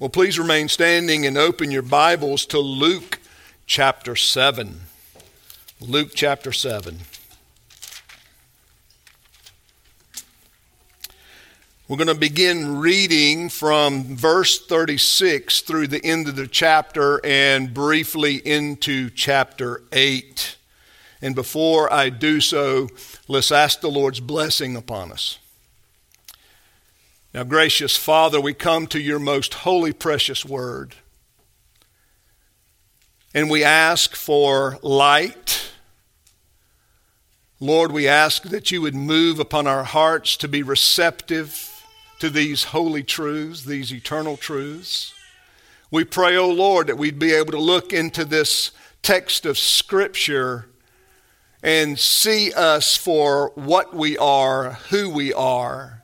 Well, please remain standing and open your Bibles to Luke chapter 7. Luke chapter 7. We're going to begin reading from verse 36 through the end of the chapter and briefly into chapter 8. And before I do so, let's ask the Lord's blessing upon us. Now, gracious Father, we come to your most holy, precious word. And we ask for light. Lord, we ask that you would move upon our hearts to be receptive to these holy truths, these eternal truths. We pray, O oh Lord, that we'd be able to look into this text of Scripture and see us for what we are, who we are,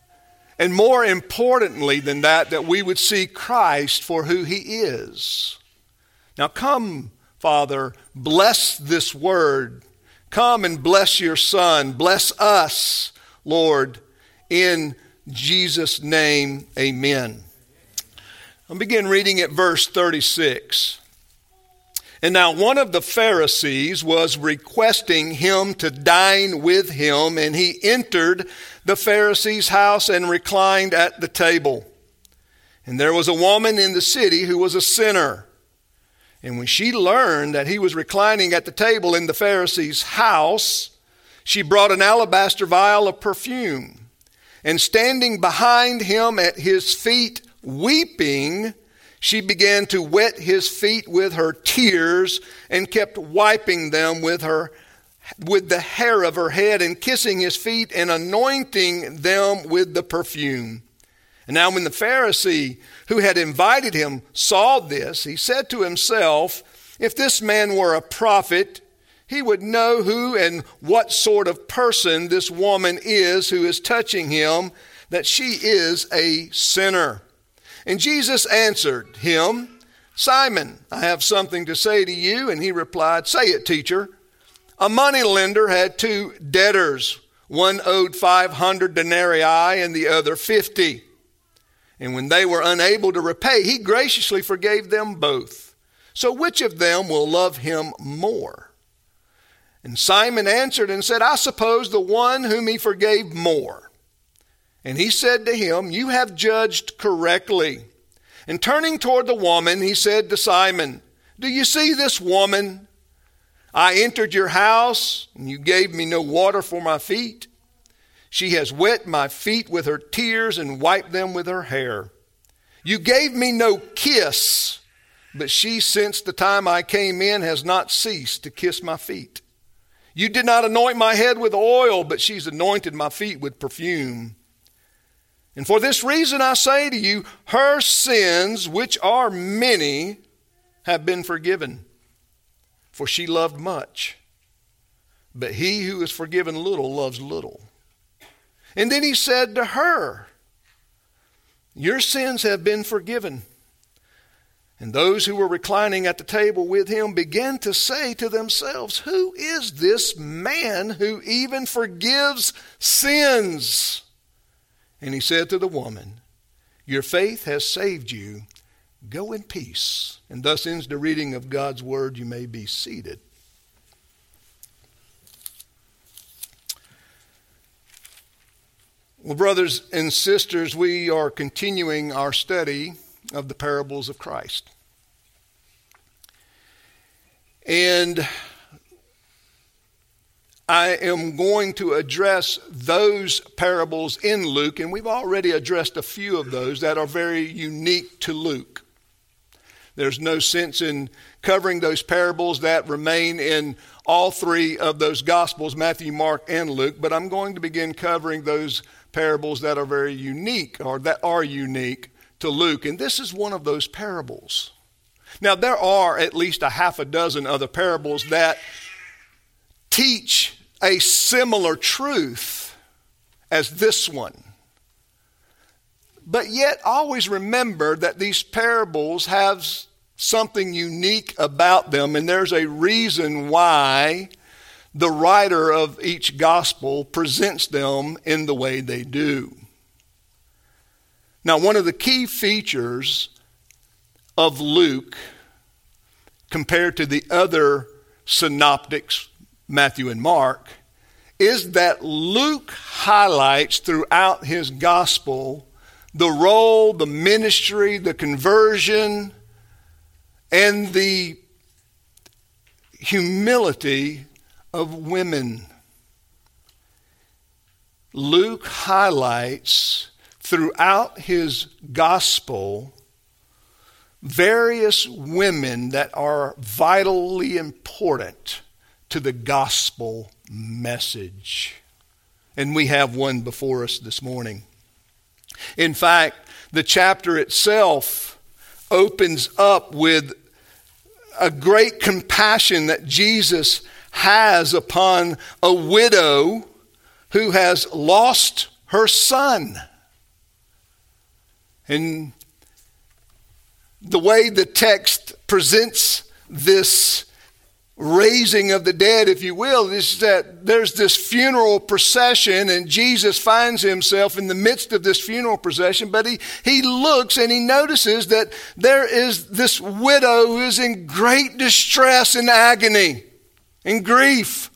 and more importantly than that, that we would see Christ for who he is. Now, come, Father, bless this word. Come and bless your Son. Bless us, Lord, in Jesus' name. Amen. I'll begin reading at verse 36. And now one of the Pharisees was requesting him to dine with him, and he entered the Pharisee's house and reclined at the table. And there was a woman in the city who was a sinner. And when she learned that he was reclining at the table in the Pharisee's house, she brought an alabaster vial of perfume. And standing behind him at his feet, weeping, she began to wet his feet with her tears and kept wiping them with her with the hair of her head and kissing his feet and anointing them with the perfume. And now, when the Pharisee who had invited him saw this, he said to himself, If this man were a prophet, he would know who and what sort of person this woman is who is touching him, that she is a sinner. And Jesus answered him, Simon, I have something to say to you. And he replied, Say it, teacher. A money lender had two debtors. One owed 500 denarii and the other 50. And when they were unable to repay, he graciously forgave them both. So which of them will love him more? And Simon answered and said, I suppose the one whom he forgave more. And he said to him, You have judged correctly. And turning toward the woman, he said to Simon, Do you see this woman? I entered your house, and you gave me no water for my feet. She has wet my feet with her tears and wiped them with her hair. You gave me no kiss, but she, since the time I came in, has not ceased to kiss my feet. You did not anoint my head with oil, but she's anointed my feet with perfume. And for this reason I say to you, her sins, which are many, have been forgiven for she loved much. But he who is forgiven little loves little. And then he said to her, Your sins have been forgiven. And those who were reclining at the table with him began to say to themselves, Who is this man who even forgives sins? And he said to the woman, Your faith has saved you. Go in peace. And thus ends the reading of God's word. You may be seated. Well, brothers and sisters, we are continuing our study of the parables of Christ. And I am going to address those parables in Luke, and we've already addressed a few of those that are very unique to Luke. There's no sense in covering those parables that remain in all three of those Gospels Matthew, Mark, and Luke, but I'm going to begin covering those parables that are very unique or that are unique to Luke. And this is one of those parables. Now, there are at least a half a dozen other parables that teach a similar truth as this one. But yet, always remember that these parables have something unique about them, and there's a reason why the writer of each gospel presents them in the way they do. Now, one of the key features of Luke compared to the other synoptics, Matthew and Mark, is that Luke highlights throughout his gospel the role, the ministry, the conversion, and the humility of women. Luke highlights throughout his gospel various women that are vitally important to the gospel message. And we have one before us this morning. In fact, the chapter itself opens up with a great compassion that Jesus has upon a widow who has lost her son. And the way the text presents this raising of the dead, if you will, is that there's this funeral procession, and Jesus finds himself in the midst of this funeral procession. But he, he looks and he notices that there is this widow who is in great distress and agony and grief.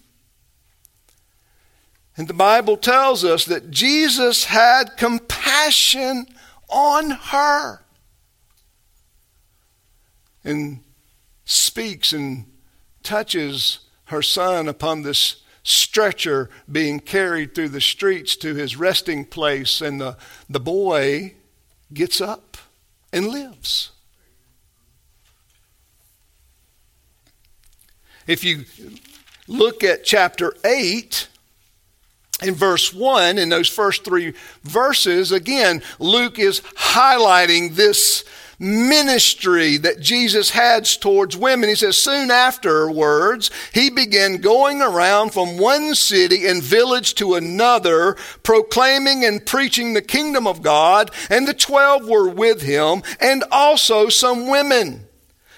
And the Bible tells us that Jesus had compassion on her and speaks and touches her son upon this stretcher being carried through the streets to his resting place, and the, the boy gets up and lives. If you look at chapter 8, in verse 1, in those first three verses, again, Luke is highlighting this ministry that Jesus had towards women. He says, soon afterwards, he began going around from one city and village to another, proclaiming and preaching the kingdom of God, and the twelve were with him, and also some women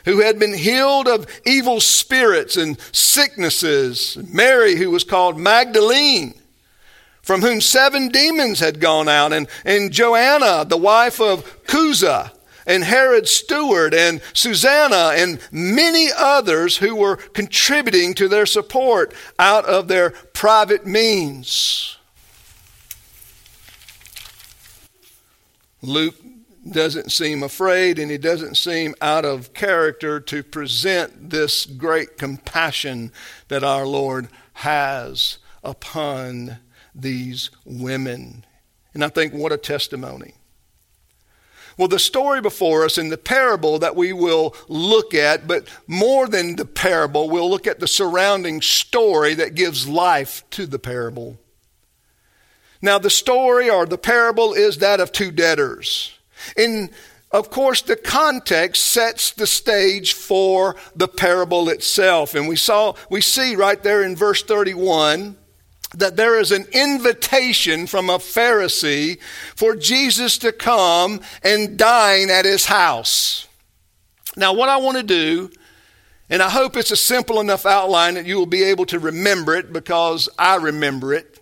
who had been healed of evil spirits and sicknesses. Mary, who was called Magdalene, from whom seven demons had gone out, and, and Joanna, the wife of Chuza, and Herod's steward and Susanna and many others who were contributing to their support out of their private means. Luke doesn't seem afraid and he doesn't seem out of character to present this great compassion that our Lord has upon these women. And I think what a testimony. Well, the story before us in the parable that we will look at, but more than the parable, we'll look at the surrounding story that gives life to the parable. Now, the story or the parable is that of two debtors. In of course, the context sets the stage for the parable itself. And we saw, we see right there in verse 31 that there is an invitation from a Pharisee for Jesus to come and dine at his house. Now, what I want to do, and I hope it's a simple enough outline that you will be able to remember it because I remember it.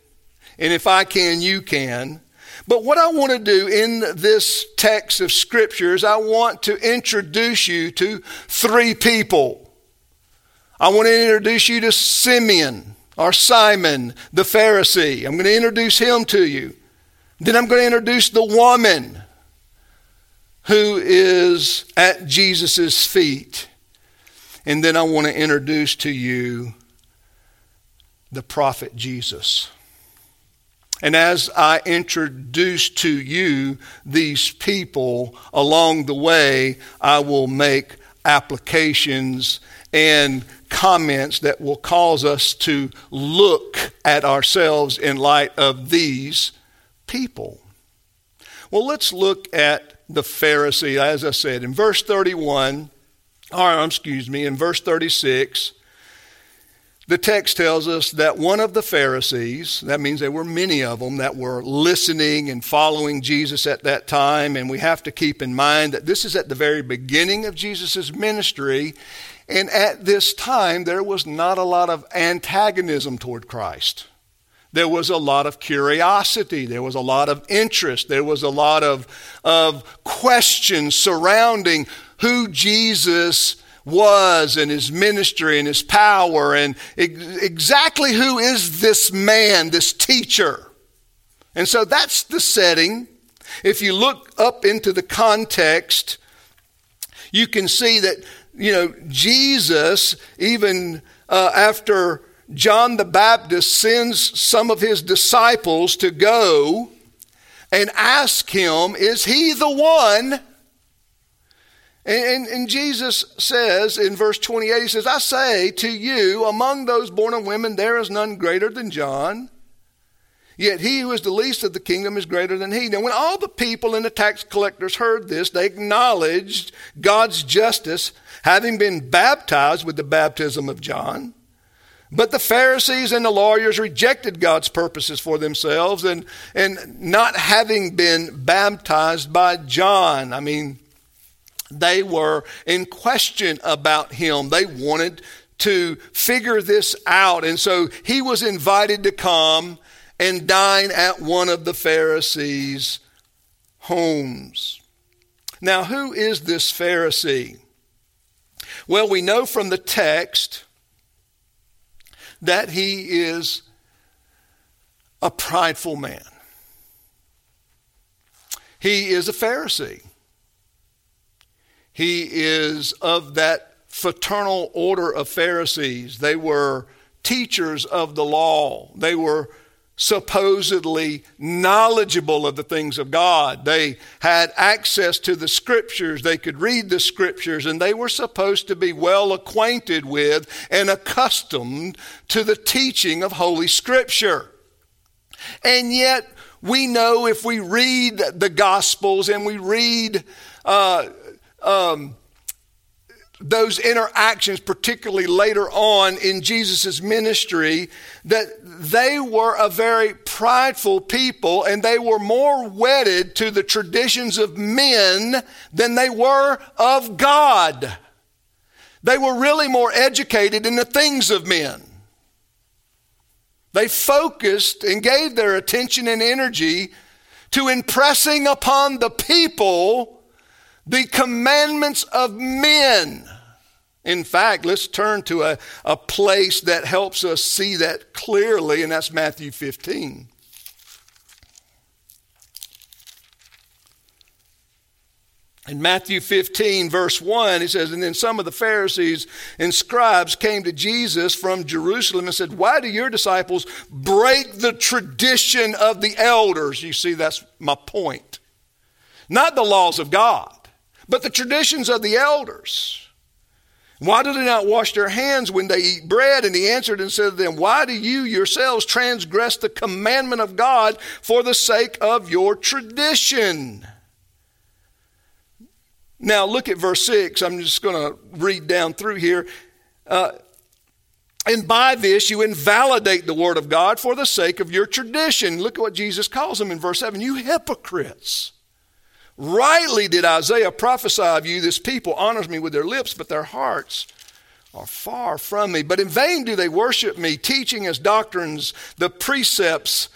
And if I can, you can. But what I want to do in this text of scriptures, I want to introduce you to three people. I want to introduce you to Simeon or Simon the Pharisee. I'm going to introduce him to you. Then I'm going to introduce the woman who is at Jesus' feet. And then I want to introduce to you the prophet Jesus. And as I introduce to you these people along the way, I will make applications and comments that will cause us to look at ourselves in light of these people. Well, let's look at the Pharisee, as I said, in verse 31, or excuse me, in verse 36. The text tells us that one of the Pharisees, that means there were many of them that were listening and following Jesus at that time, and we have to keep in mind that this is at the very beginning of Jesus' ministry, and at this time, there was not a lot of antagonism toward Christ. There was a lot of curiosity. There was a lot of interest. There was a lot of, of questions surrounding who Jesus was and his ministry and his power and exactly who is this man, this teacher. And so that's the setting. If you look up into the context, you can see that, you know, Jesus, even uh, after John the Baptist sends some of his disciples to go and ask him, Is he the one? And, and, and, Jesus says in verse 28, He says, I say to you, among those born of women, there is none greater than John. Yet he who is the least of the kingdom is greater than he. Now, when all the people and the tax collectors heard this, they acknowledged God's justice, having been baptized with the baptism of John. But the Pharisees and the lawyers rejected God's purposes for themselves and, and not having been baptized by John. I mean, they were in question about him. They wanted to figure this out. And so he was invited to come and dine at one of the Pharisees' homes. Now, who is this Pharisee? Well, we know from the text that he is a prideful man. He is a Pharisee. He is of that fraternal order of Pharisees. They were teachers of the law. They were supposedly knowledgeable of the things of God. They had access to the scriptures. They could read the scriptures and they were supposed to be well acquainted with and accustomed to the teaching of Holy Scripture. And yet, we know if we read the Gospels and we read uh, um, those interactions, particularly later on in Jesus' ministry, that they were a very prideful people and they were more wedded to the traditions of men than they were of God. They were really more educated in the things of men. They focused and gave their attention and energy to impressing upon the people the commandments of men. In fact, let's turn to a, a place that helps us see that clearly, and that's Matthew 15. In Matthew 15, verse 1, he says, And then some of the Pharisees and scribes came to Jesus from Jerusalem and said, Why do your disciples break the tradition of the elders? You see, that's my point. Not the laws of God, but the traditions of the elders. Why do they not wash their hands when they eat bread? And he answered and said to them, Why do you yourselves transgress the commandment of God for the sake of your tradition? Now, look at verse 6. I'm just going to read down through here. Uh, and by this you invalidate the word of God for the sake of your tradition. Look at what Jesus calls them in verse 7 you hypocrites. Rightly did Isaiah prophesy of you, this people honors me with their lips, but their hearts are far from me. But in vain do they worship me, teaching as doctrines the precepts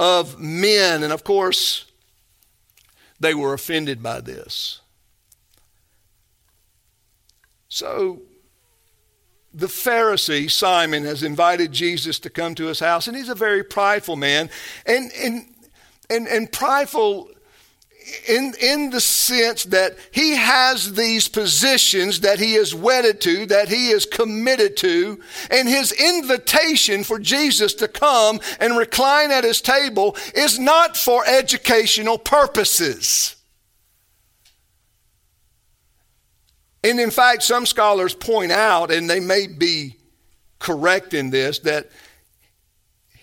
of men. And of course, they were offended by this. So the Pharisee, Simon, has invited Jesus to come to his house, and he's a very prideful man. And, and, and, and prideful in, in the sense that he has these positions that he is wedded to, that he is committed to, and his invitation for Jesus to come and recline at his table is not for educational purposes. And in fact, some scholars point out, and they may be correct in this, that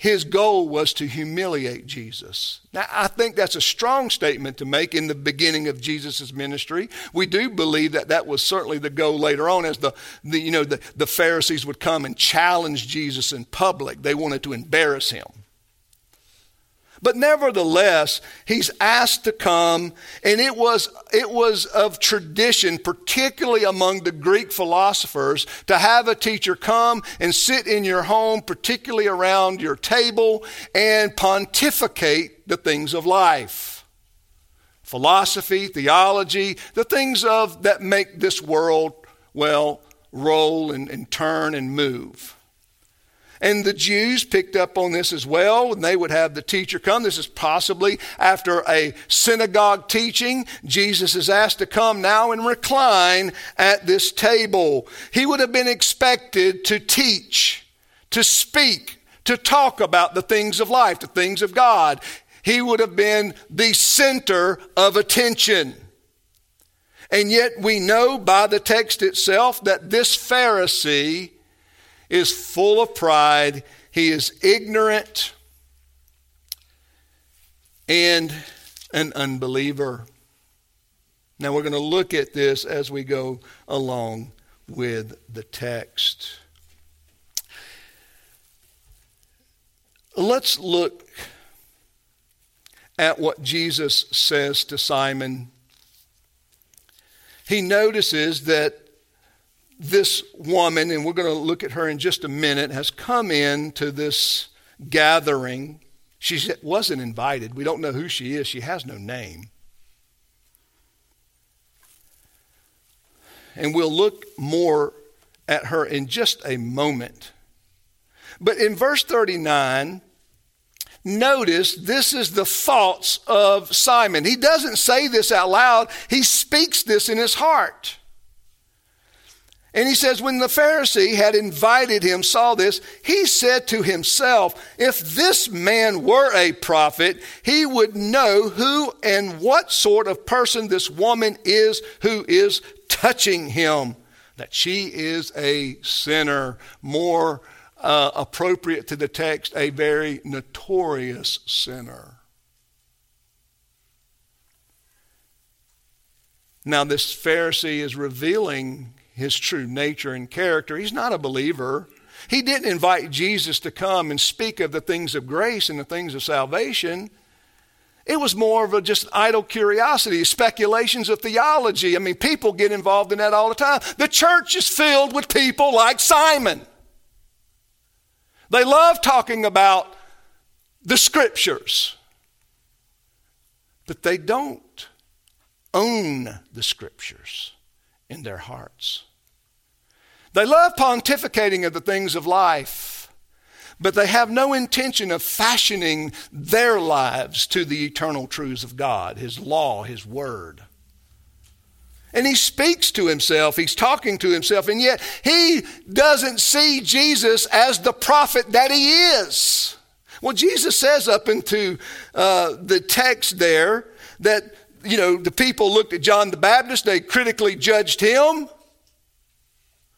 his goal was to humiliate Jesus. Now, I think that's a strong statement to make in the beginning of Jesus' ministry. We do believe that that was certainly the goal later on as the, the you know, the, the Pharisees would come and challenge Jesus in public. They wanted to embarrass him. But nevertheless, he's asked to come, and it was, it was of tradition, particularly among the Greek philosophers, to have a teacher come and sit in your home, particularly around your table, and pontificate the things of life. philosophy, theology, the things of that make this world, well, roll and, and turn and move. And the Jews picked up on this as well, and they would have the teacher come. This is possibly after a synagogue teaching. Jesus is asked to come now and recline at this table. He would have been expected to teach, to speak, to talk about the things of life, the things of God. He would have been the center of attention. And yet we know by the text itself that this Pharisee is full of pride, he is ignorant, and an unbeliever. Now we're going to look at this as we go along with the text. Let's look at what Jesus says to Simon. He notices that this woman, and we're going to look at her in just a minute, has come in to this gathering. She wasn't invited. We don't know who she is. She has no name. And we'll look more at her in just a moment. But in verse 39, notice this is the thoughts of Simon. He doesn't say this out loud, he speaks this in his heart. And he says, when the Pharisee had invited him, saw this, he said to himself, if this man were a prophet, he would know who and what sort of person this woman is who is touching him, that she is a sinner. More uh, appropriate to the text, a very notorious sinner. Now, this Pharisee is revealing his true nature and character. He's not a believer. He didn't invite Jesus to come and speak of the things of grace and the things of salvation. It was more of a just idle curiosity, speculations of theology. I mean, people get involved in that all the time. The church is filled with people like Simon. They love talking about the scriptures, but they don't own the scriptures in their hearts. They love pontificating of the things of life, but they have no intention of fashioning their lives to the eternal truths of God, His law, His word. And he speaks to himself, he's talking to himself, and yet he doesn't see Jesus as the prophet that he is. Well, Jesus says up into uh, the text there that, you know, the people looked at John the Baptist, they critically judged him.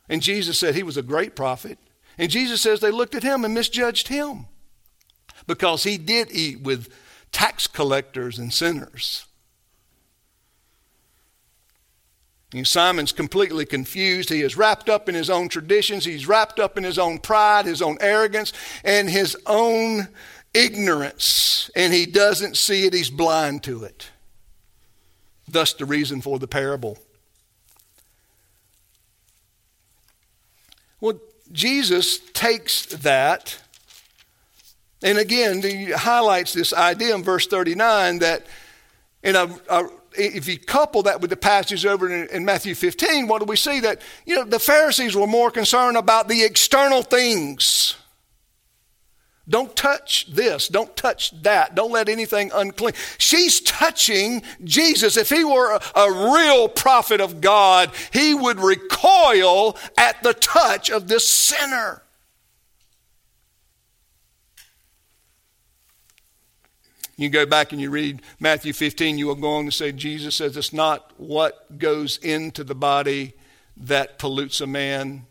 And Jesus said he was a great prophet. And Jesus says they looked at him and misjudged him because he did eat with tax collectors and sinners. And Simon's completely confused. He is wrapped up in his own traditions. He's wrapped up in his own pride, his own arrogance, and his own ignorance. And he doesn't see it. He's blind to it. Thus, the reason for the parable. Well, Jesus takes that, and again, he highlights this idea in verse 39 that in a, a if you couple that with the passage over in, in, Matthew 15, what do we see? That, you know, the Pharisees were more concerned about the external things. Don't touch this. Don't touch that. Don't let anything unclean. She's touching Jesus. If he were a, a real prophet of God, he would recoil at the touch of this sinner. You go back and you read Matthew 15, you will go on to say, Jesus says it's not what goes into the body that pollutes a man,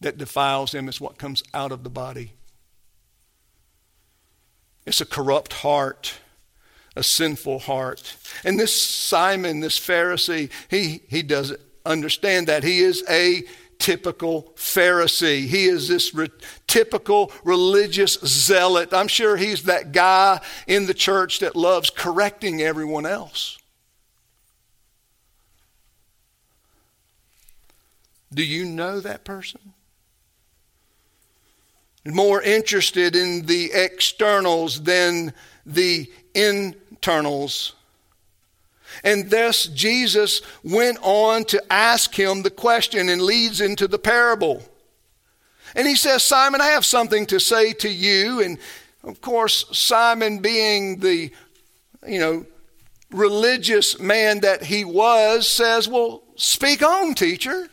that defiles him, it's what comes out of the body. It's a corrupt heart, a sinful heart. And this Simon, this Pharisee, he, he doesn't understand that. He is a typical Pharisee. He is this re- typical religious zealot. I'm sure he's that guy in the church that loves correcting everyone else. Do you know that person? More interested in the externals than the internals. And thus Jesus went on to ask him the question and leads into the parable. And he says, Simon, I have something to say to you. And of course, Simon, being the, you know, religious man that he was, says, Well, speak on, teacher.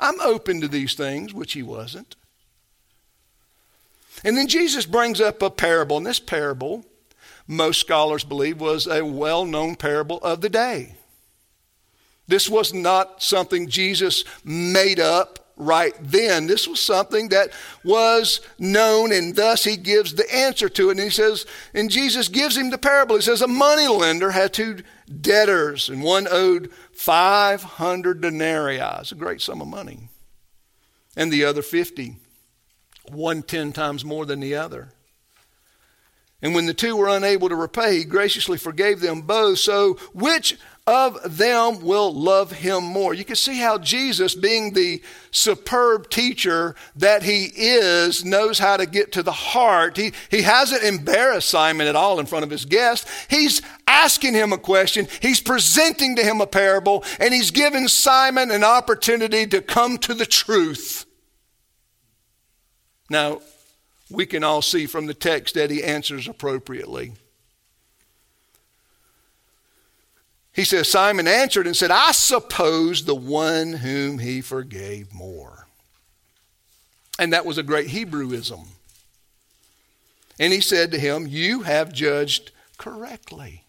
I'm open to these things, which he wasn't. And then Jesus brings up a parable, and this parable, most scholars believe, was a well known parable of the day. This was not something Jesus made up right then. This was something that was known, and thus he gives the answer to it. And he says, and Jesus gives him the parable. He says, A money lender had two debtors, and one owed 500 denarii. It's a great sum of money. And the other 50 one ten times more than the other. And when the two were unable to repay, he graciously forgave them both. So, which of them will love him more? You can see how Jesus, being the superb teacher that he is, knows how to get to the heart. He, he hasn't embarrassed Simon at all in front of his guests. He's asking him a question, he's presenting to him a parable, and he's giving Simon an opportunity to come to the truth. Now, we can all see from the text that he answers appropriately. He says, Simon answered and said, I suppose the one whom he forgave more. And that was a great Hebrewism. And he said to him, You have judged correctly.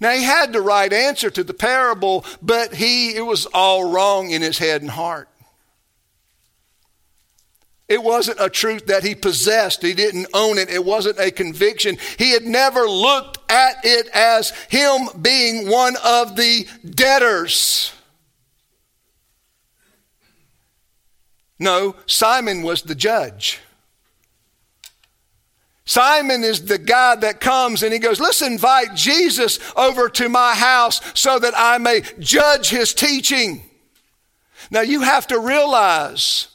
Now he had the right answer to the parable, but he it was all wrong in his head and heart. It wasn't a truth that he possessed. He didn't own it. It wasn't a conviction. He had never looked at it as him being one of the debtors. No, Simon was the judge. Simon is the guy that comes and he goes, Let's invite Jesus over to my house so that I may judge his teaching. Now you have to realize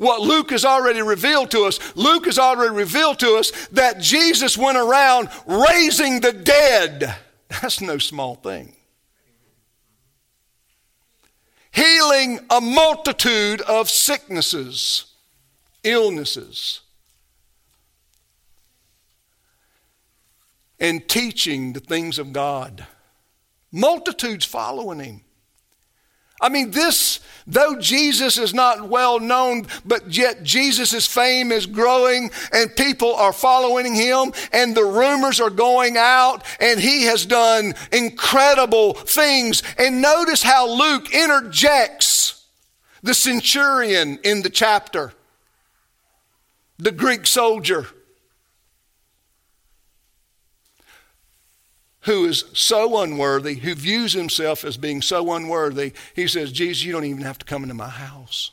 what Luke has already revealed to us. Luke has already revealed to us that Jesus went around raising the dead. That's no small thing. Healing a multitude of sicknesses, illnesses, and teaching the things of God. Multitudes following him. I mean, this, though Jesus is not well known, but yet Jesus' fame is growing and people are following him and the rumors are going out and he has done incredible things. And notice how Luke interjects the centurion in the chapter, the Greek soldier. Who is so unworthy, who views himself as being so unworthy, he says, Jesus, you don't even have to come into my house.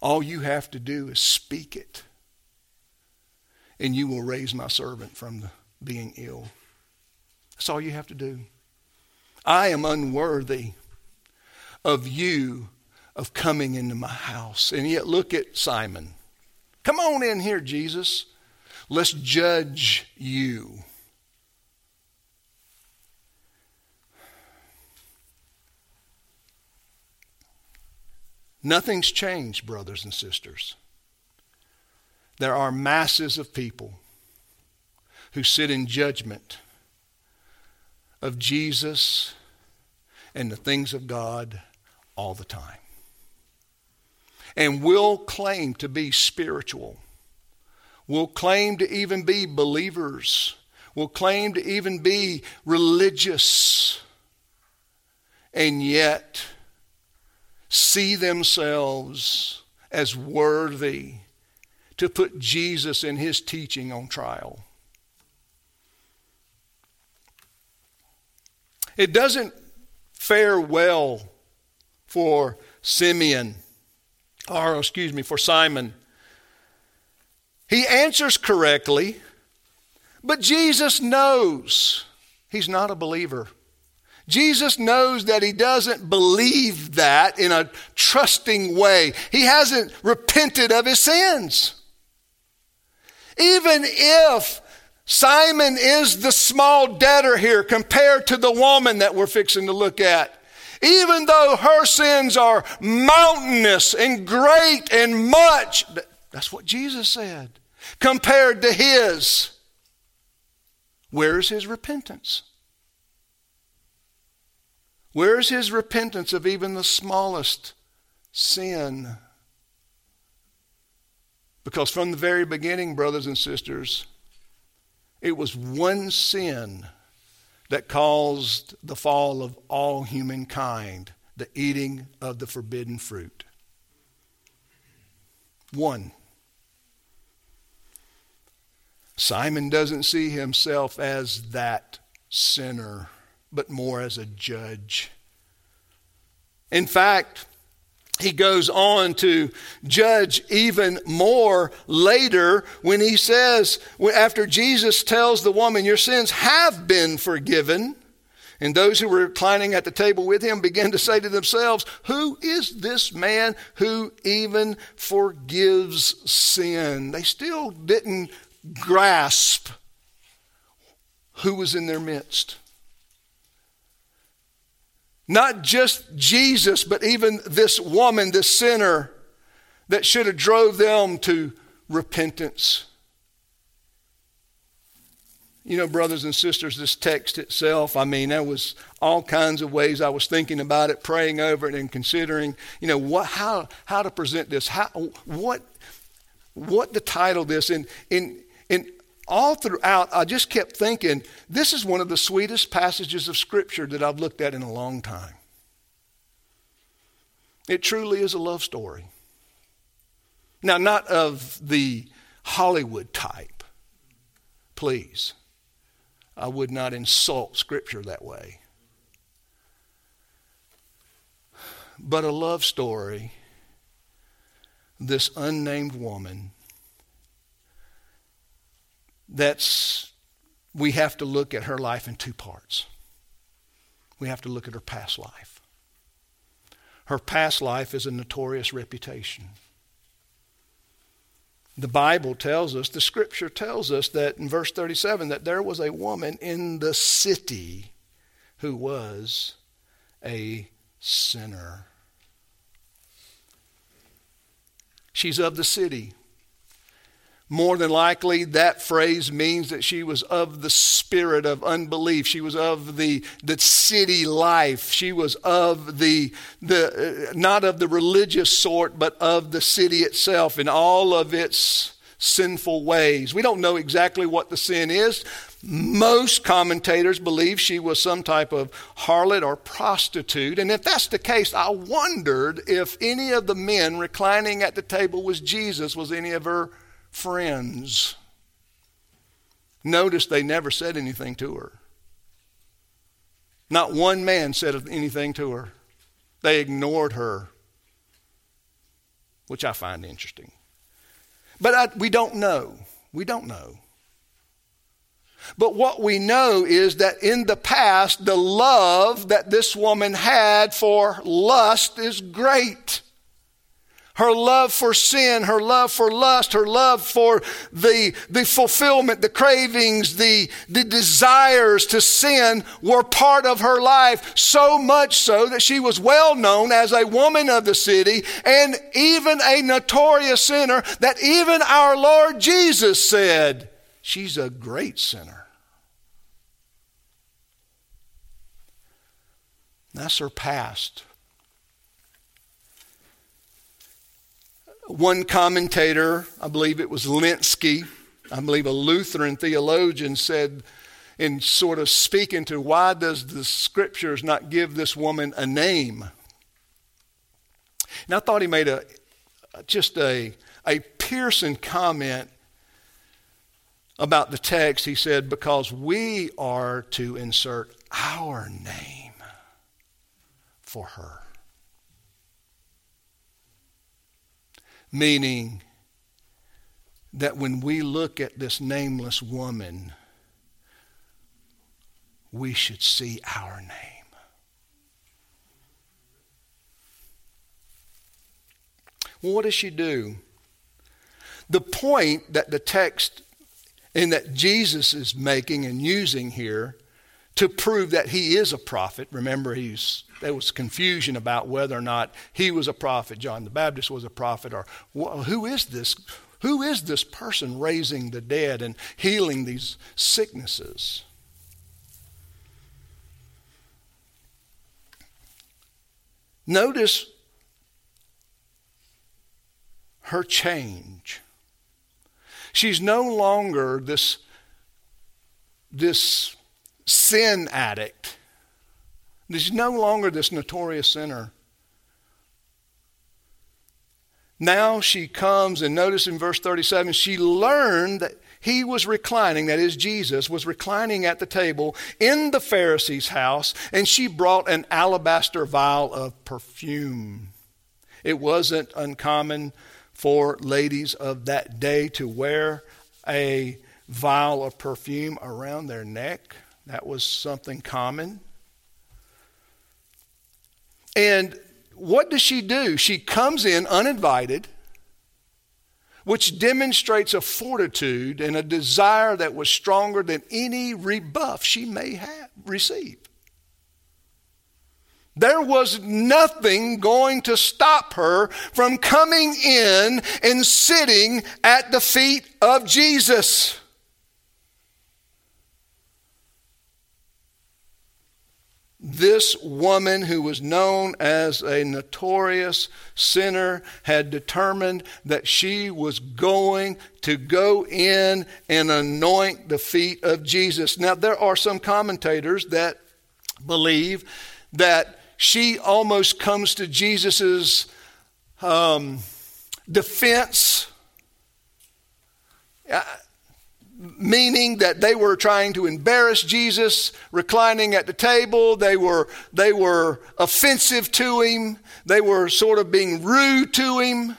All you have to do is speak it, and you will raise my servant from being ill. That's all you have to do. I am unworthy of you of coming into my house. And yet, look at Simon. Come on in here, Jesus. Let's judge you. Nothing's changed, brothers and sisters. There are masses of people who sit in judgment of Jesus and the things of God all the time. And will claim to be spiritual, will claim to even be believers, will claim to even be religious, and yet see themselves as worthy to put Jesus and his teaching on trial. It doesn't fare well for Simeon, or excuse me, for Simon. He answers correctly, but Jesus knows he's not a believer. Jesus knows that he doesn't believe that in a trusting way. He hasn't repented of his sins. Even if Simon is the small debtor here compared to the woman that we're fixing to look at. Even though her sins are mountainous and great and much, that's what Jesus said, compared to his. Where's his repentance? Where's his repentance of even the smallest sin? Because from the very beginning, brothers and sisters, it was one sin that caused the fall of all humankind the eating of the forbidden fruit. One. Simon doesn't see himself as that sinner, but more as a judge. In fact, he goes on to judge even more later when he says, after Jesus tells the woman, Your sins have been forgiven. And those who were reclining at the table with him began to say to themselves, Who is this man who even forgives sin? They still didn't grasp who was in their midst. Not just Jesus, but even this woman, this sinner that should have drove them to repentance. You know, brothers and sisters, this text itself, I mean, there was all kinds of ways I was thinking about it, praying over it, and considering, you know, what, how, how to present this, how, what, what to title this. And, and, and all throughout, I just kept thinking, this is one of the sweetest passages of Scripture that I've looked at in a long time. It truly is a love story. Now, not of the Hollywood type, please. I would not insult Scripture that way. But a love story, this unnamed woman that's we have to look at her life in two parts. We have to look at her past life. Her past life is a notorious reputation. The Bible tells us, the scripture tells us that in verse 37 that there was a woman in the city who was a sinner. She's of the city. More than likely, that phrase means that she was of the spirit of unbelief. She was of the, the city life. She was of the, the, uh, not of the religious sort, but of the city itself in all of its sinful ways. We don't know exactly what the sin is. Most commentators believe she was some type of harlot or prostitute. And if that's the case, I wondered if any of the men reclining at the table was Jesus was any of her friends. Notice they never said anything to her. Not one man said anything to her. They ignored her, which I find interesting. But I, we don't know. We don't know. But what we know is that in the past, the love that this woman had for lust is great her love for sin, her love for lust, her love for the, the fulfillment, the cravings, the, the desires to sin were part of her life, so much so that she was well known as a woman of the city and even a notorious sinner that even our Lord Jesus said, She's a great sinner. That's her past. One commentator, I believe it was Lenski, I believe a Lutheran theologian, said, in sort of speaking to why does the scriptures not give this woman a name? And I thought he made a just a, a piercing comment about the text. He said, because we are to insert our name for her. Meaning that when we look at this nameless woman, we should see our name. Well, what does she do? The point that the text and that Jesus is making and using here to prove that he is a prophet. Remember, he's, there was confusion about whether or not he was a prophet, John the Baptist was a prophet, or well, who is this? Who is this person raising the dead and healing these sicknesses? Notice her change. She's no longer this, this sin addict. She's no longer this notorious sinner. Now she comes, and notice in verse 37, she learned that he was reclining, that is, Jesus was reclining at the table in the Pharisee's house, and she brought an alabaster vial of perfume. It wasn't uncommon for ladies of that day to wear a vial of perfume around their neck. That was something common. And what does she do? She comes in uninvited, which demonstrates a fortitude and a desire that was stronger than any rebuff she may have received. There was nothing going to stop her from coming in and sitting at the feet of Jesus. This woman, who was known as a notorious sinner, had determined that she was going to go in and anoint the feet of Jesus. Now, there are some commentators that believe that she almost comes to Jesus' um, defense, uh, meaning that they were trying to embarrass Jesus reclining at the table. They were, they were offensive to him, they were sort of being rude to him.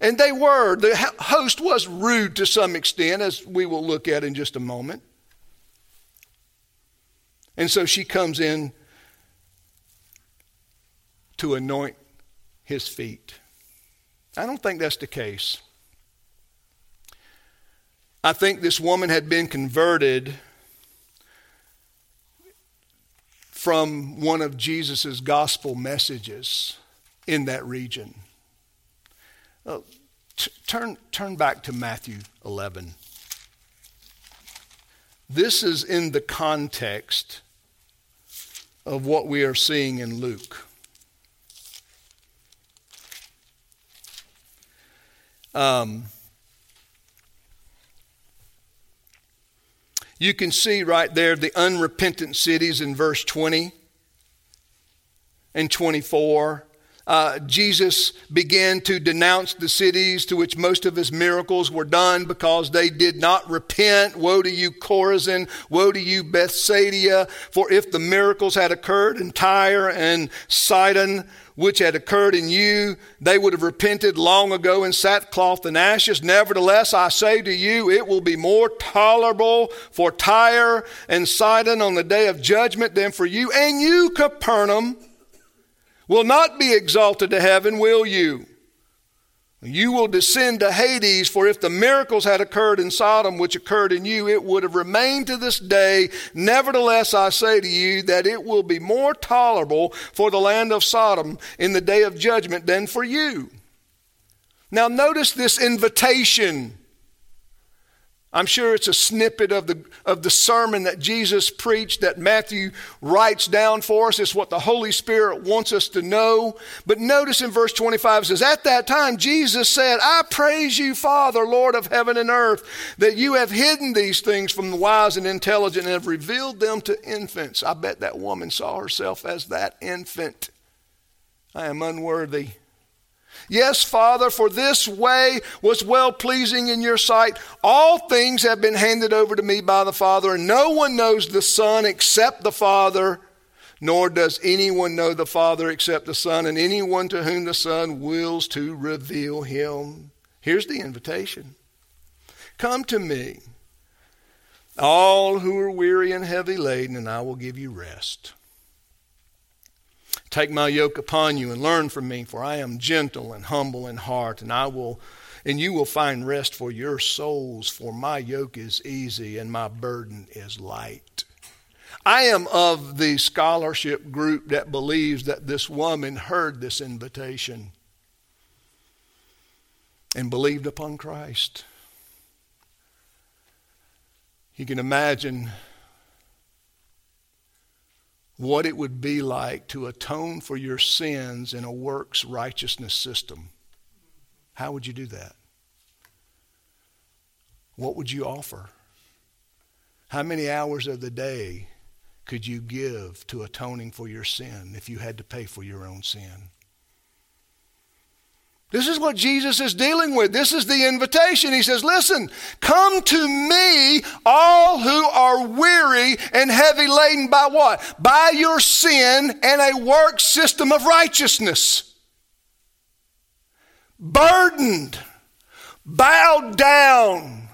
And they were. The host was rude to some extent, as we will look at in just a moment. And so she comes in to anoint his feet. I don't think that's the case. I think this woman had been converted from one of Jesus' gospel messages in that region. Uh, t- turn, turn back to Matthew 11. This is in the context of what we are seeing in Luke. Um, you can see right there the unrepentant cities in verse 20 and 24. Uh, Jesus began to denounce the cities to which most of his miracles were done because they did not repent. Woe to you, Chorazin! Woe to you, Bethsaida! For if the miracles had occurred in Tyre and Sidon, which had occurred in you, they would have repented long ago in sackcloth and ashes. Nevertheless, I say to you, it will be more tolerable for Tyre and Sidon on the day of judgment than for you. And you, Capernaum, will not be exalted to heaven, will you? You will descend to Hades, for if the miracles had occurred in Sodom, which occurred in you, it would have remained to this day. Nevertheless, I say to you that it will be more tolerable for the land of Sodom in the day of judgment than for you. Now, notice this invitation I'm sure it's a snippet of the, of the sermon that Jesus preached that Matthew writes down for us. It's what the Holy Spirit wants us to know. But notice in verse 25 it says, At that time Jesus said, I praise you, Father, Lord of heaven and earth, that you have hidden these things from the wise and intelligent and have revealed them to infants. I bet that woman saw herself as that infant. I am unworthy Yes, Father, for this way was well pleasing in your sight. All things have been handed over to me by the Father, and no one knows the Son except the Father, nor does anyone know the Father except the Son, and anyone to whom the Son wills to reveal him. Here's the invitation Come to me, all who are weary and heavy laden, and I will give you rest. Take my yoke upon you and learn from me, for I am gentle and humble in heart, and I will and you will find rest for your souls, for my yoke is easy and my burden is light. I am of the scholarship group that believes that this woman heard this invitation and believed upon Christ. You can imagine what it would be like to atone for your sins in a works righteousness system. How would you do that? What would you offer? How many hours of the day could you give to atoning for your sin if you had to pay for your own sin? This is what Jesus is dealing with. This is the invitation. He says, Listen, come to me, all who are weary and heavy laden by what? By your sin and a work system of righteousness. Burdened, bowed down,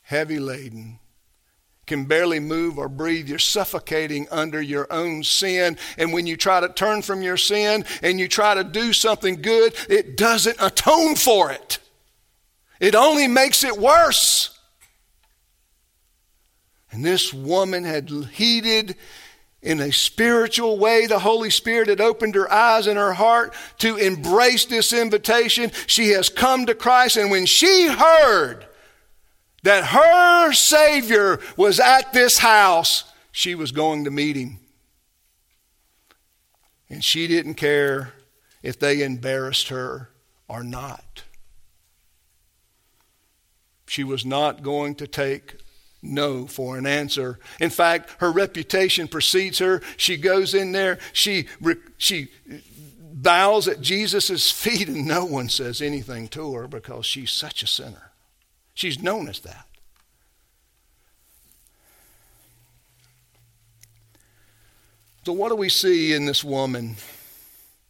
heavy laden can barely move or breathe. You're suffocating under your own sin. And when you try to turn from your sin and you try to do something good, it doesn't atone for it, it only makes it worse. And this woman had heeded in a spiritual way. The Holy Spirit had opened her eyes and her heart to embrace this invitation. She has come to Christ. And when she heard that her Savior was at this house, she was going to meet him. And she didn't care if they embarrassed her or not. She was not going to take no for an answer. In fact, her reputation precedes her. She goes in there, she, she bows at Jesus' feet, and no one says anything to her because she's such a sinner. She's known as that. So, what do we see in this woman?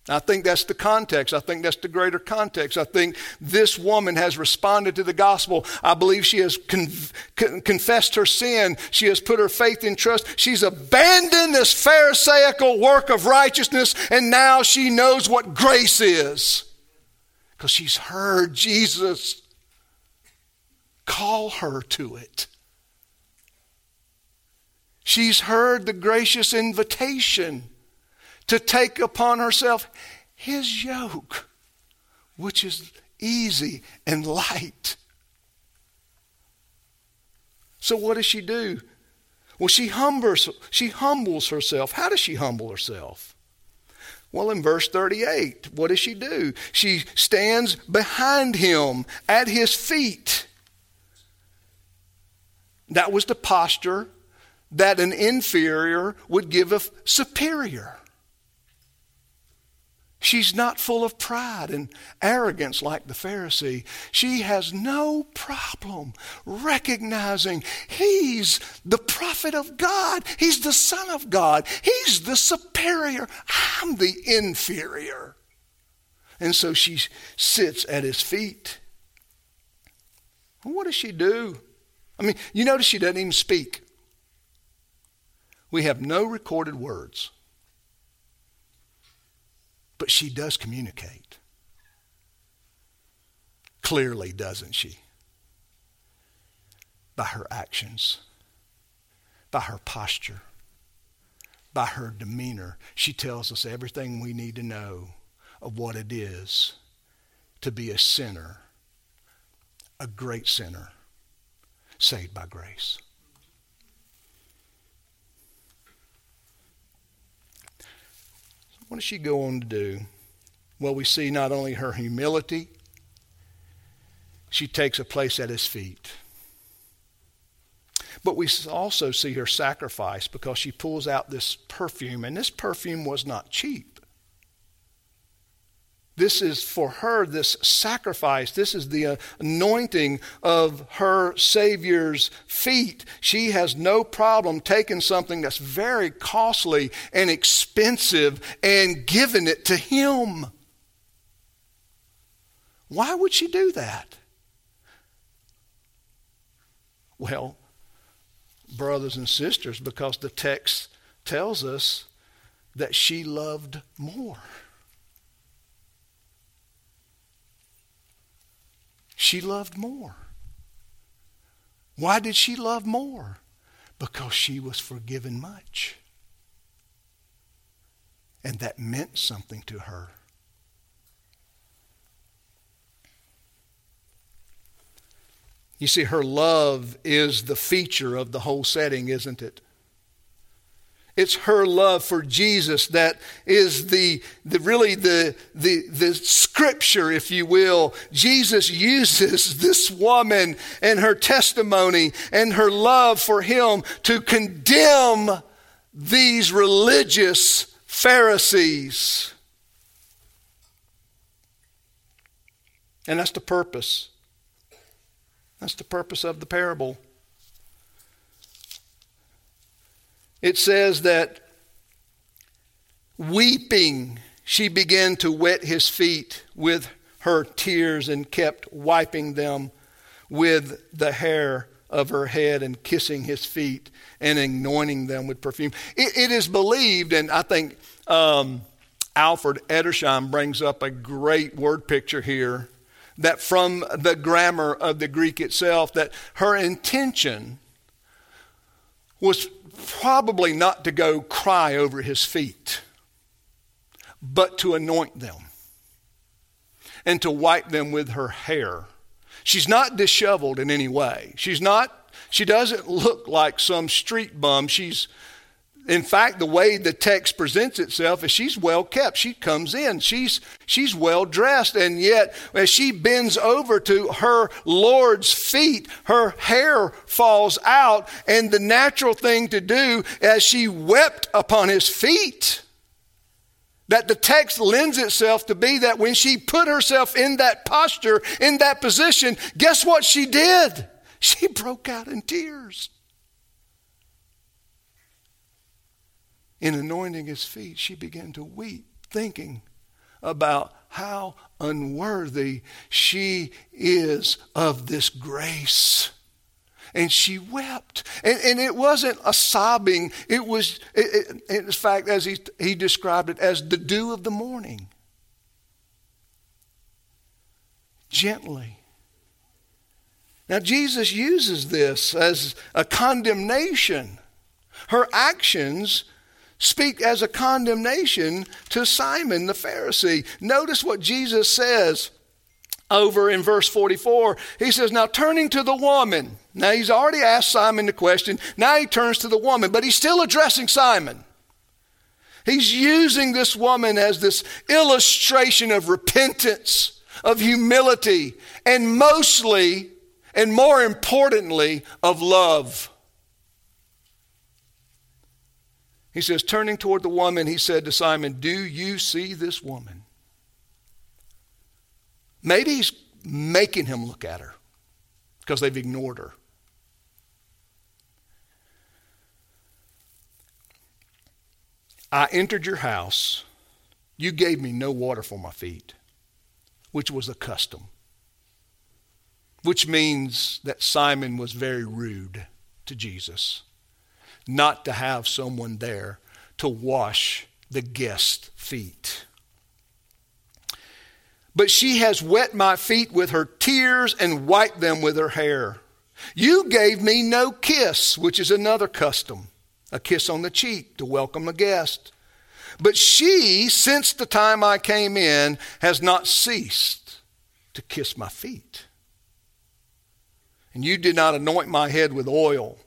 I think that's the context. I think that's the greater context. I think this woman has responded to the gospel. I believe she has con- con- confessed her sin. She has put her faith in trust. She's abandoned this Pharisaical work of righteousness, and now she knows what grace is because she's heard Jesus call her to it. She's heard the gracious invitation to take upon herself his yoke, which is easy and light. So, what does she do? Well, she humbles, she humbles herself. How does she humble herself? Well, in verse 38, what does she do? She stands behind him at his feet. That was the posture that an inferior would give a superior. She's not full of pride and arrogance like the Pharisee. She has no problem recognizing he's the prophet of God. He's the son of God. He's the superior. I'm the inferior. And so she sits at his feet. what does she do? I mean, you notice she doesn't even speak. We have no recorded words. But she does communicate. Clearly, doesn't she? By her actions, by her posture, by her demeanor. She tells us everything we need to know of what it is to be a sinner, a great sinner, saved by grace. What does she go on to do? Well, we see not only her humility, she takes a place at his feet. But we also see her sacrifice because she pulls out this perfume, and this perfume was not cheap. This is for her, this sacrifice. This is the anointing of her Savior's feet. She has no problem taking something that's very costly and expensive and giving it to Him. Why would she do that? Well, brothers and sisters, because the text tells us that she loved more. She loved more. Why did she love more? Because she was forgiven much. And that meant something to her. You see, her love is the feature of the whole setting, isn't it? It's her love for Jesus that is the, the really the, the, the scripture, if you will. Jesus uses this woman and her testimony and her love for him to condemn these religious Pharisees. And that's the purpose. That's the purpose of the parable. It says that weeping, she began to wet his feet with her tears and kept wiping them with the hair of her head and kissing his feet and anointing them with perfume. it, it is believed, and I think um, Alfred Edersheim brings up a great word picture here that from the grammar of the Greek itself, that her intention was probably not to go cry over his feet, but to anoint them and to wipe them with her hair. She's not disheveled in any way. She's not, she doesn't look like some street bum. She's in fact, the way the text presents itself is she's well kept. She comes in, she's, she's well dressed, and yet as she bends over to her Lord's feet, her hair falls out, and the natural thing to do as she wept upon his feet. That the text lends itself to be that when she put herself in that posture, in that position, guess what she did? She broke out in tears. In anointing his feet, she began to weep, thinking about how unworthy she is of this grace. And she wept. And, and it wasn't a sobbing, it was, it, it, in fact, as he, he described it, as the dew of the morning. Gently. Now, Jesus uses this as a condemnation. Her actions speak as a condemnation to Simon the Pharisee. Notice what Jesus says over in verse 44. He says, Now turning to the woman. Now he's already asked Simon the question. Now he turns to the woman, but he's still addressing Simon. He's using this woman as this illustration of repentance, of humility, and mostly, and more importantly, of love. He says, turning toward the woman, he said to Simon, Do you see this woman? Maybe he's making him look at her because they've ignored her. I entered your house. You gave me no water for my feet, which was a custom, which means that Simon was very rude to Jesus not to have someone there to wash the guest's feet. But she has wet my feet with her tears and wiped them with her hair. You gave me no kiss, which is another custom, a kiss on the cheek to welcome a guest. But she, since the time I came in, has not ceased to kiss my feet. And you did not anoint my head with oil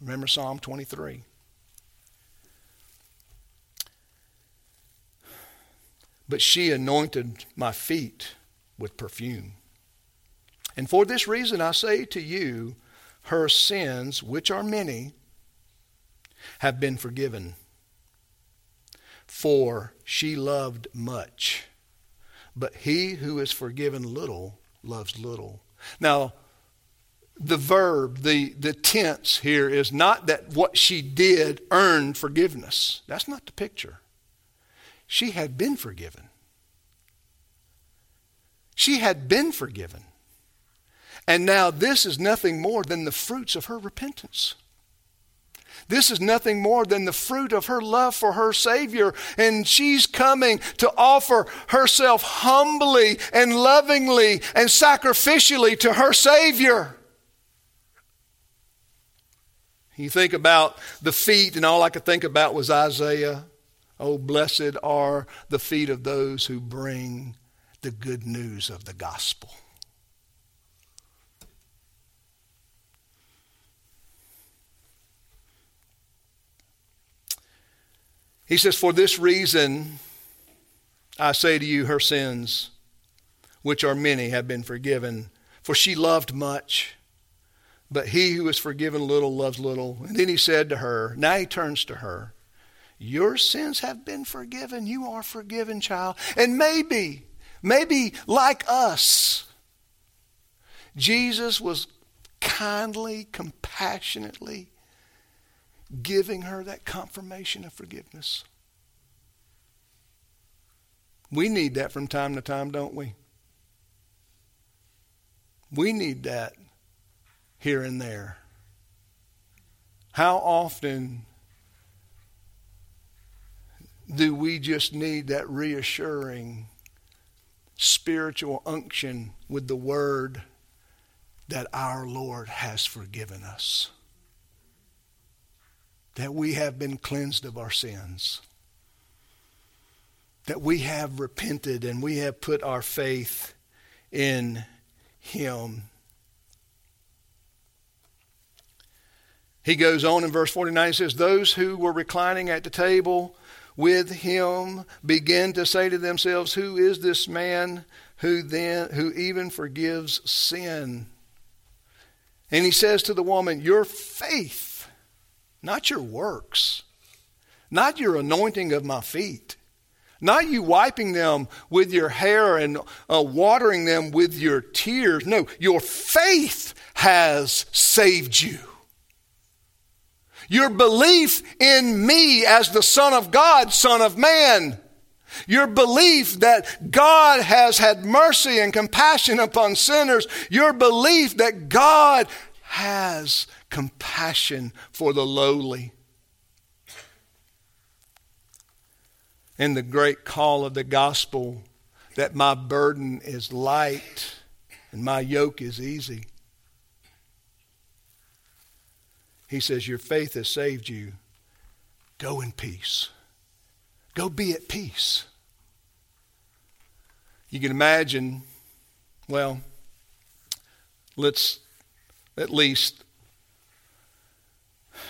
Remember Psalm 23. But she anointed my feet with perfume. And for this reason I say to you, her sins, which are many, have been forgiven. For she loved much. But he who is forgiven little loves little. Now, the verb, the, the tense here is not that what she did earned forgiveness. That's not the picture. She had been forgiven. She had been forgiven. And now this is nothing more than the fruits of her repentance. This is nothing more than the fruit of her love for her Savior. And she's coming to offer herself humbly and lovingly and sacrificially to her Savior. You think about the feet, and all I could think about was Isaiah. Oh, blessed are the feet of those who bring the good news of the gospel. He says, For this reason, I say to you, her sins, which are many, have been forgiven. For she loved much, but he who is forgiven little loves little. And then he said to her, Now he turns to her, Your sins have been forgiven. You are forgiven, child. And maybe, maybe like us, Jesus was kindly, compassionately giving her that confirmation of forgiveness. We need that from time to time, don't we? We need that here and there. How often do we just need that reassuring spiritual unction with the word that our Lord has forgiven us? that we have been cleansed of our sins, that we have repented and we have put our faith in Him. He goes on in verse 49, he says, Those who were reclining at the table with him begin to say to themselves, Who is this man who then who even forgives sin? And he says to the woman, Your faith not your works, not your anointing of my feet, not you wiping them with your hair and uh, watering them with your tears. No, your faith has saved you. Your belief in me as the Son of God, Son of Man. Your belief that God has had mercy and compassion upon sinners. Your belief that God has compassion for the lowly. And the great call of the gospel that my burden is light and my yoke is easy. He says, Your faith has saved you. Go in peace. Go be at peace. You can imagine, well, let's at least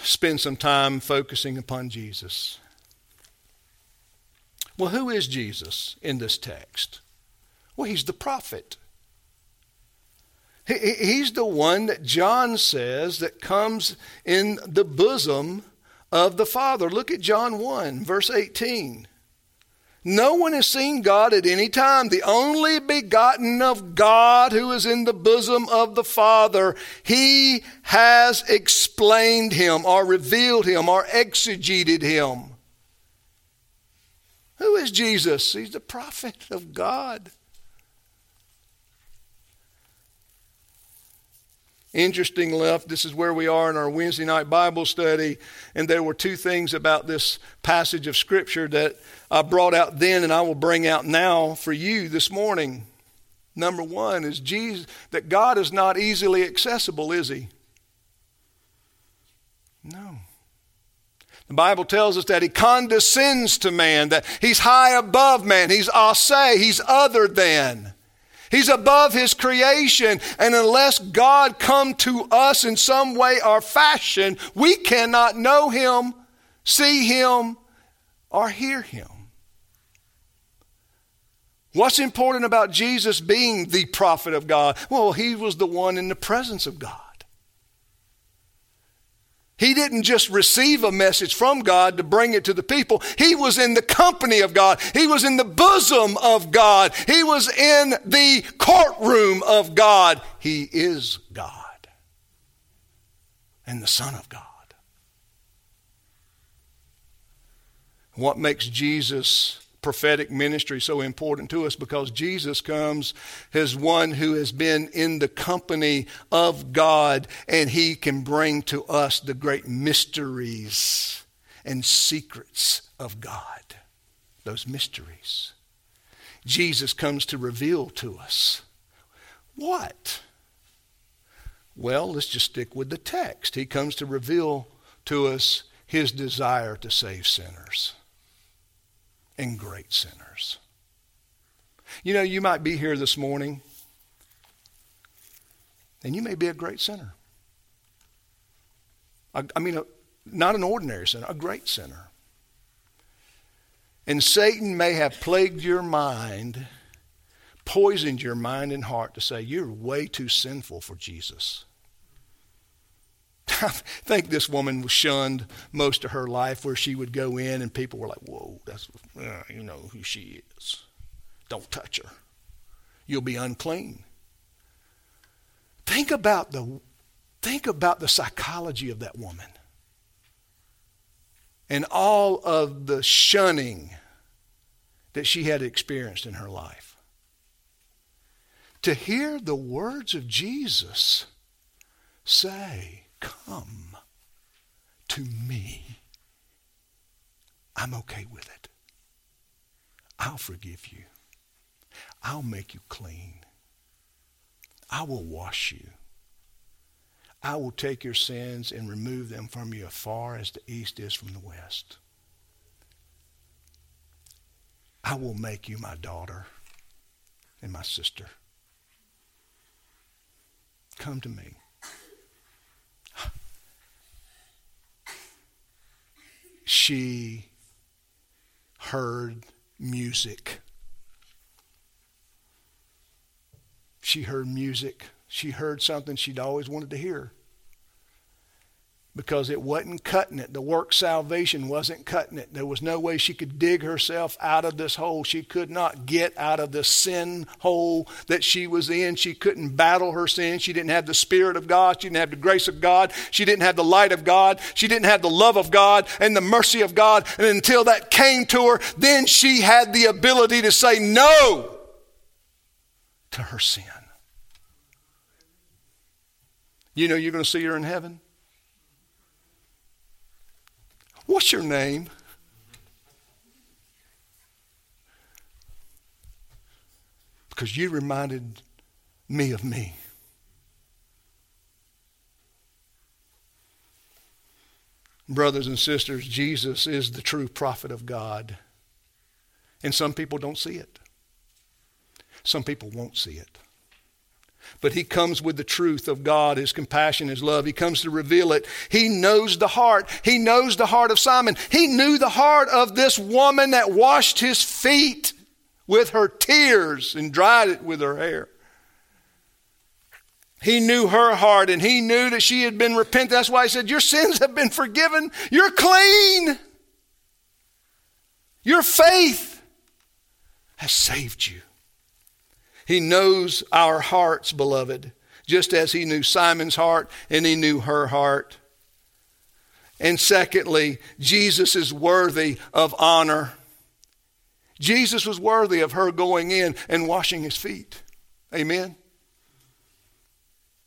spend some time focusing upon Jesus. Well, who is Jesus in this text? Well, he's the prophet. He's the one that John says that comes in the bosom of the Father. Look at John 1, verse 18. No one has seen God at any time. The only begotten of God who is in the bosom of the Father, he has explained him or revealed him or exegeted him. Who is Jesus? He's the prophet of God. Interesting enough, this is where we are in our Wednesday night Bible study, and there were two things about this passage of Scripture that I brought out then and I will bring out now for you this morning. Number one is Jesus, that God is not easily accessible, is He? No. The Bible tells us that He condescends to man, that He's high above man, He's ase, He's other than. He's above his creation, and unless God come to us in some way or fashion, we cannot know him, see him, or hear him. What's important about Jesus being the prophet of God? Well, he was the one in the presence of God. He didn't just receive a message from God to bring it to the people. He was in the company of God. He was in the bosom of God. He was in the courtroom of God. He is God and the Son of God. What makes Jesus prophetic ministry so important to us? Because Jesus comes as one who has been in the company of God and he can bring to us the great mysteries and secrets of God. Those mysteries. Jesus comes to reveal to us what? Well, let's just stick with the text. He comes to reveal to us his desire to save sinners and great sinners. You know, you might be here this morning and you may be a great sinner. I, I mean, a, not an ordinary sinner, a great sinner. And Satan may have plagued your mind, poisoned your mind and heart to say, You're way too sinful for Jesus. I think this woman was shunned most of her life where she would go in and people were like, Whoa, that's, you know who she is. Don't touch her. You'll be unclean. Think about the, think about the psychology of that woman and all of the shunning that she had experienced in her life. To hear the words of Jesus say, Come to me, I'm okay with it. I'll forgive you. I'll make you clean. I will wash you. I will take your sins and remove them from you as far as the east is from the west. I will make you my daughter and my sister. Come to me. She heard music. She heard music. She heard something she'd always wanted to hear because it wasn't cutting it. The work salvation wasn't cutting it. There was no way she could dig herself out of this hole. She could not get out of the sin hole that she was in. She couldn't battle her sin. She didn't have the Spirit of God. She didn't have the grace of God. She didn't have the light of God. She didn't have the love of God and the mercy of God. And until that came to her, then she had the ability to say no to her sin. You know you're going to see her in heaven? What's your name? Because you reminded me of me. Brothers and sisters, Jesus is the true prophet of God. And some people don't see it. Some people won't see it. But he comes with the truth of God, his compassion, his love. He comes to reveal it. He knows the heart. He knows the heart of Simon. He knew the heart of this woman that washed his feet with her tears and dried it with her hair. He knew her heart and he knew that she had been repentant. That's why he said, Your sins have been forgiven. You're clean. Your faith has saved you. He knows our hearts, beloved, just as he knew Simon's heart and he knew her heart. And secondly, Jesus is worthy of honor. Jesus was worthy of her going in and washing his feet. Amen.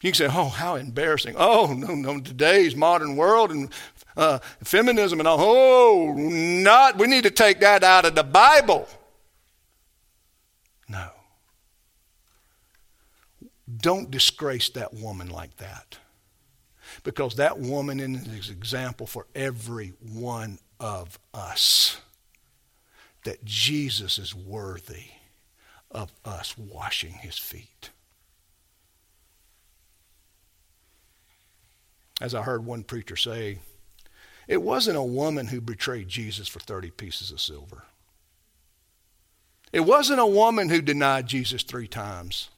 You can say, oh, how embarrassing. Oh, no, no, today's modern world and uh, feminism and all. Oh, not, we need to take that out of the Bible. Don't disgrace that woman like that. Because that woman is an example for every one of us that Jesus is worthy of us washing his feet. As I heard one preacher say, it wasn't a woman who betrayed Jesus for 30 pieces of silver. It wasn't a woman who denied Jesus three times.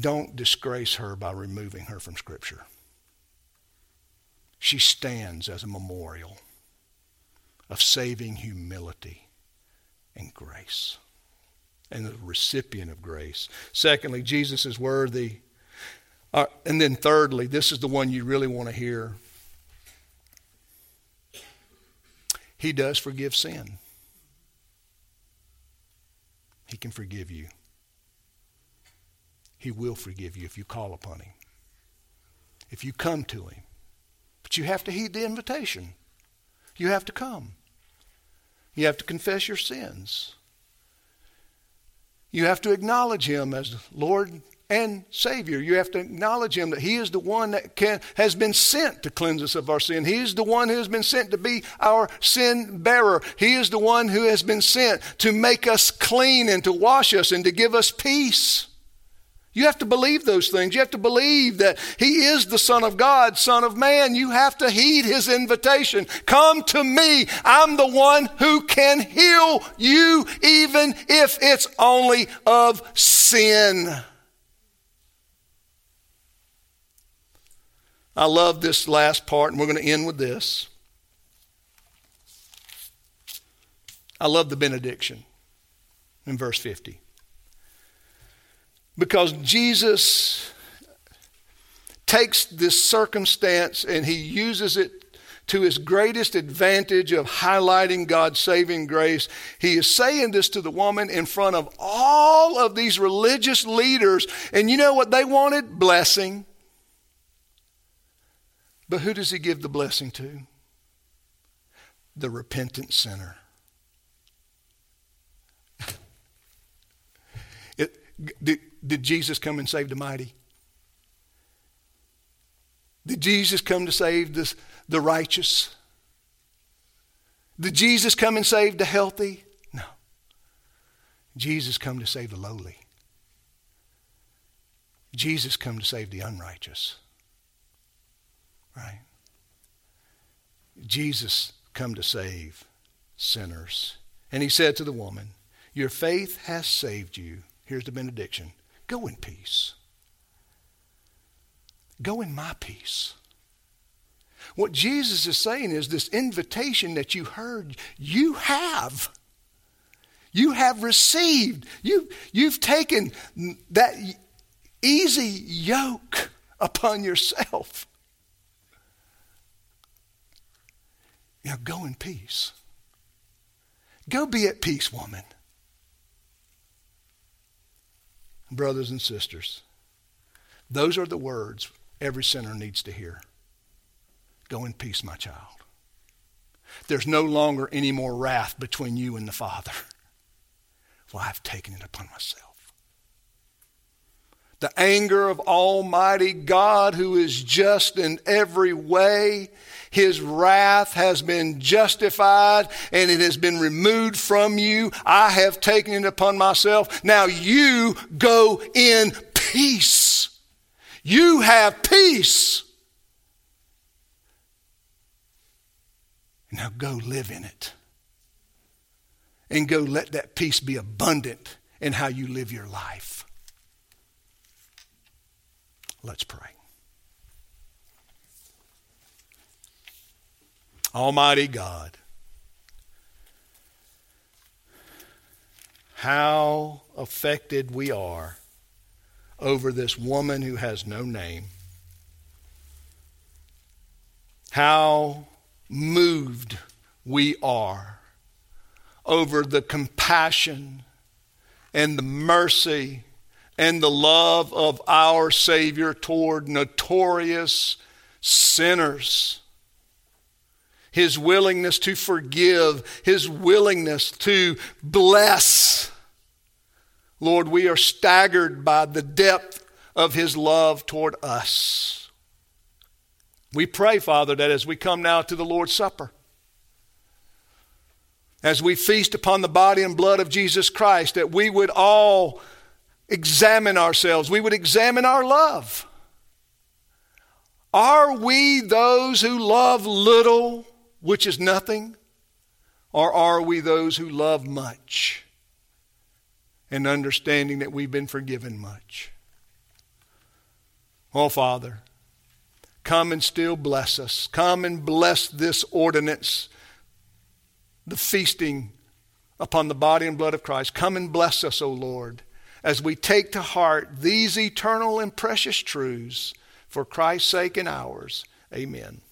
Don't disgrace her by removing her from Scripture. She stands as a memorial of saving humility and grace and the recipient of grace. Secondly, Jesus is worthy. Uh, and then thirdly, this is the one you really want to hear. He does forgive sin. He can forgive you. He will forgive you if you call upon Him, if you come to Him. But you have to heed the invitation. You have to come. You have to confess your sins. You have to acknowledge Him as Lord and Savior. You have to acknowledge Him that He is the one that can, has been sent to cleanse us of our sin. He is the one who has been sent to be our sin bearer. He is the one who has been sent to make us clean and to wash us and to give us peace. You have to believe those things. You have to believe that He is the Son of God, Son of Man. You have to heed His invitation. Come to me. I'm the one who can heal you, even if it's only of sin. I love this last part, and we're going to end with this. I love the benediction in verse 50. Because Jesus takes this circumstance and he uses it to his greatest advantage of highlighting God's saving grace. He is saying this to the woman in front of all of these religious leaders. And you know what they wanted? Blessing. But who does he give the blessing to? The repentant sinner. It, did, did Jesus come and save the mighty? Did Jesus come to save the, righteous? Did Jesus come and save the healthy? No. Jesus come to save the lowly. Jesus come to save the unrighteous. Right? Jesus come to save sinners. And he said to the woman, Your faith has saved you. Here's the benediction Go in peace. Go in my peace. What Jesus is saying is this invitation that you heard, you have. You have received. You, you've taken that easy yoke upon yourself. Now go in peace. Go be at peace, woman. Brothers and sisters, those are the words every sinner needs to hear. Go in peace, my child. There's no longer any more wrath between you and the Father. Well, I've taken it upon myself. The anger of Almighty God, who is just in every way, his wrath has been justified and it has been removed from you. I have taken it upon myself. Now you go in peace. You have peace. Now go live in it. And go let that peace be abundant in how you live your life. Let's pray. Almighty God, how affected we are over this woman who has no name. How moved we are over the compassion and the mercy and the love of our Savior toward notorious sinners his willingness to forgive, his willingness to bless. Lord, we are staggered by the depth of his love toward us. We pray, Father, that as we come now to the Lord's Supper, as we feast upon the body and blood of Jesus Christ, that we would all examine ourselves, we would examine our love. Are we those who love little which is nothing? Or are we those who love much and understanding that we've been forgiven much? Oh, Father, come and still bless us. Come and bless this ordinance, the feasting upon the body and blood of Christ. Come and bless us, O Lord, as we take to heart these eternal and precious truths for Christ's sake and ours. Amen.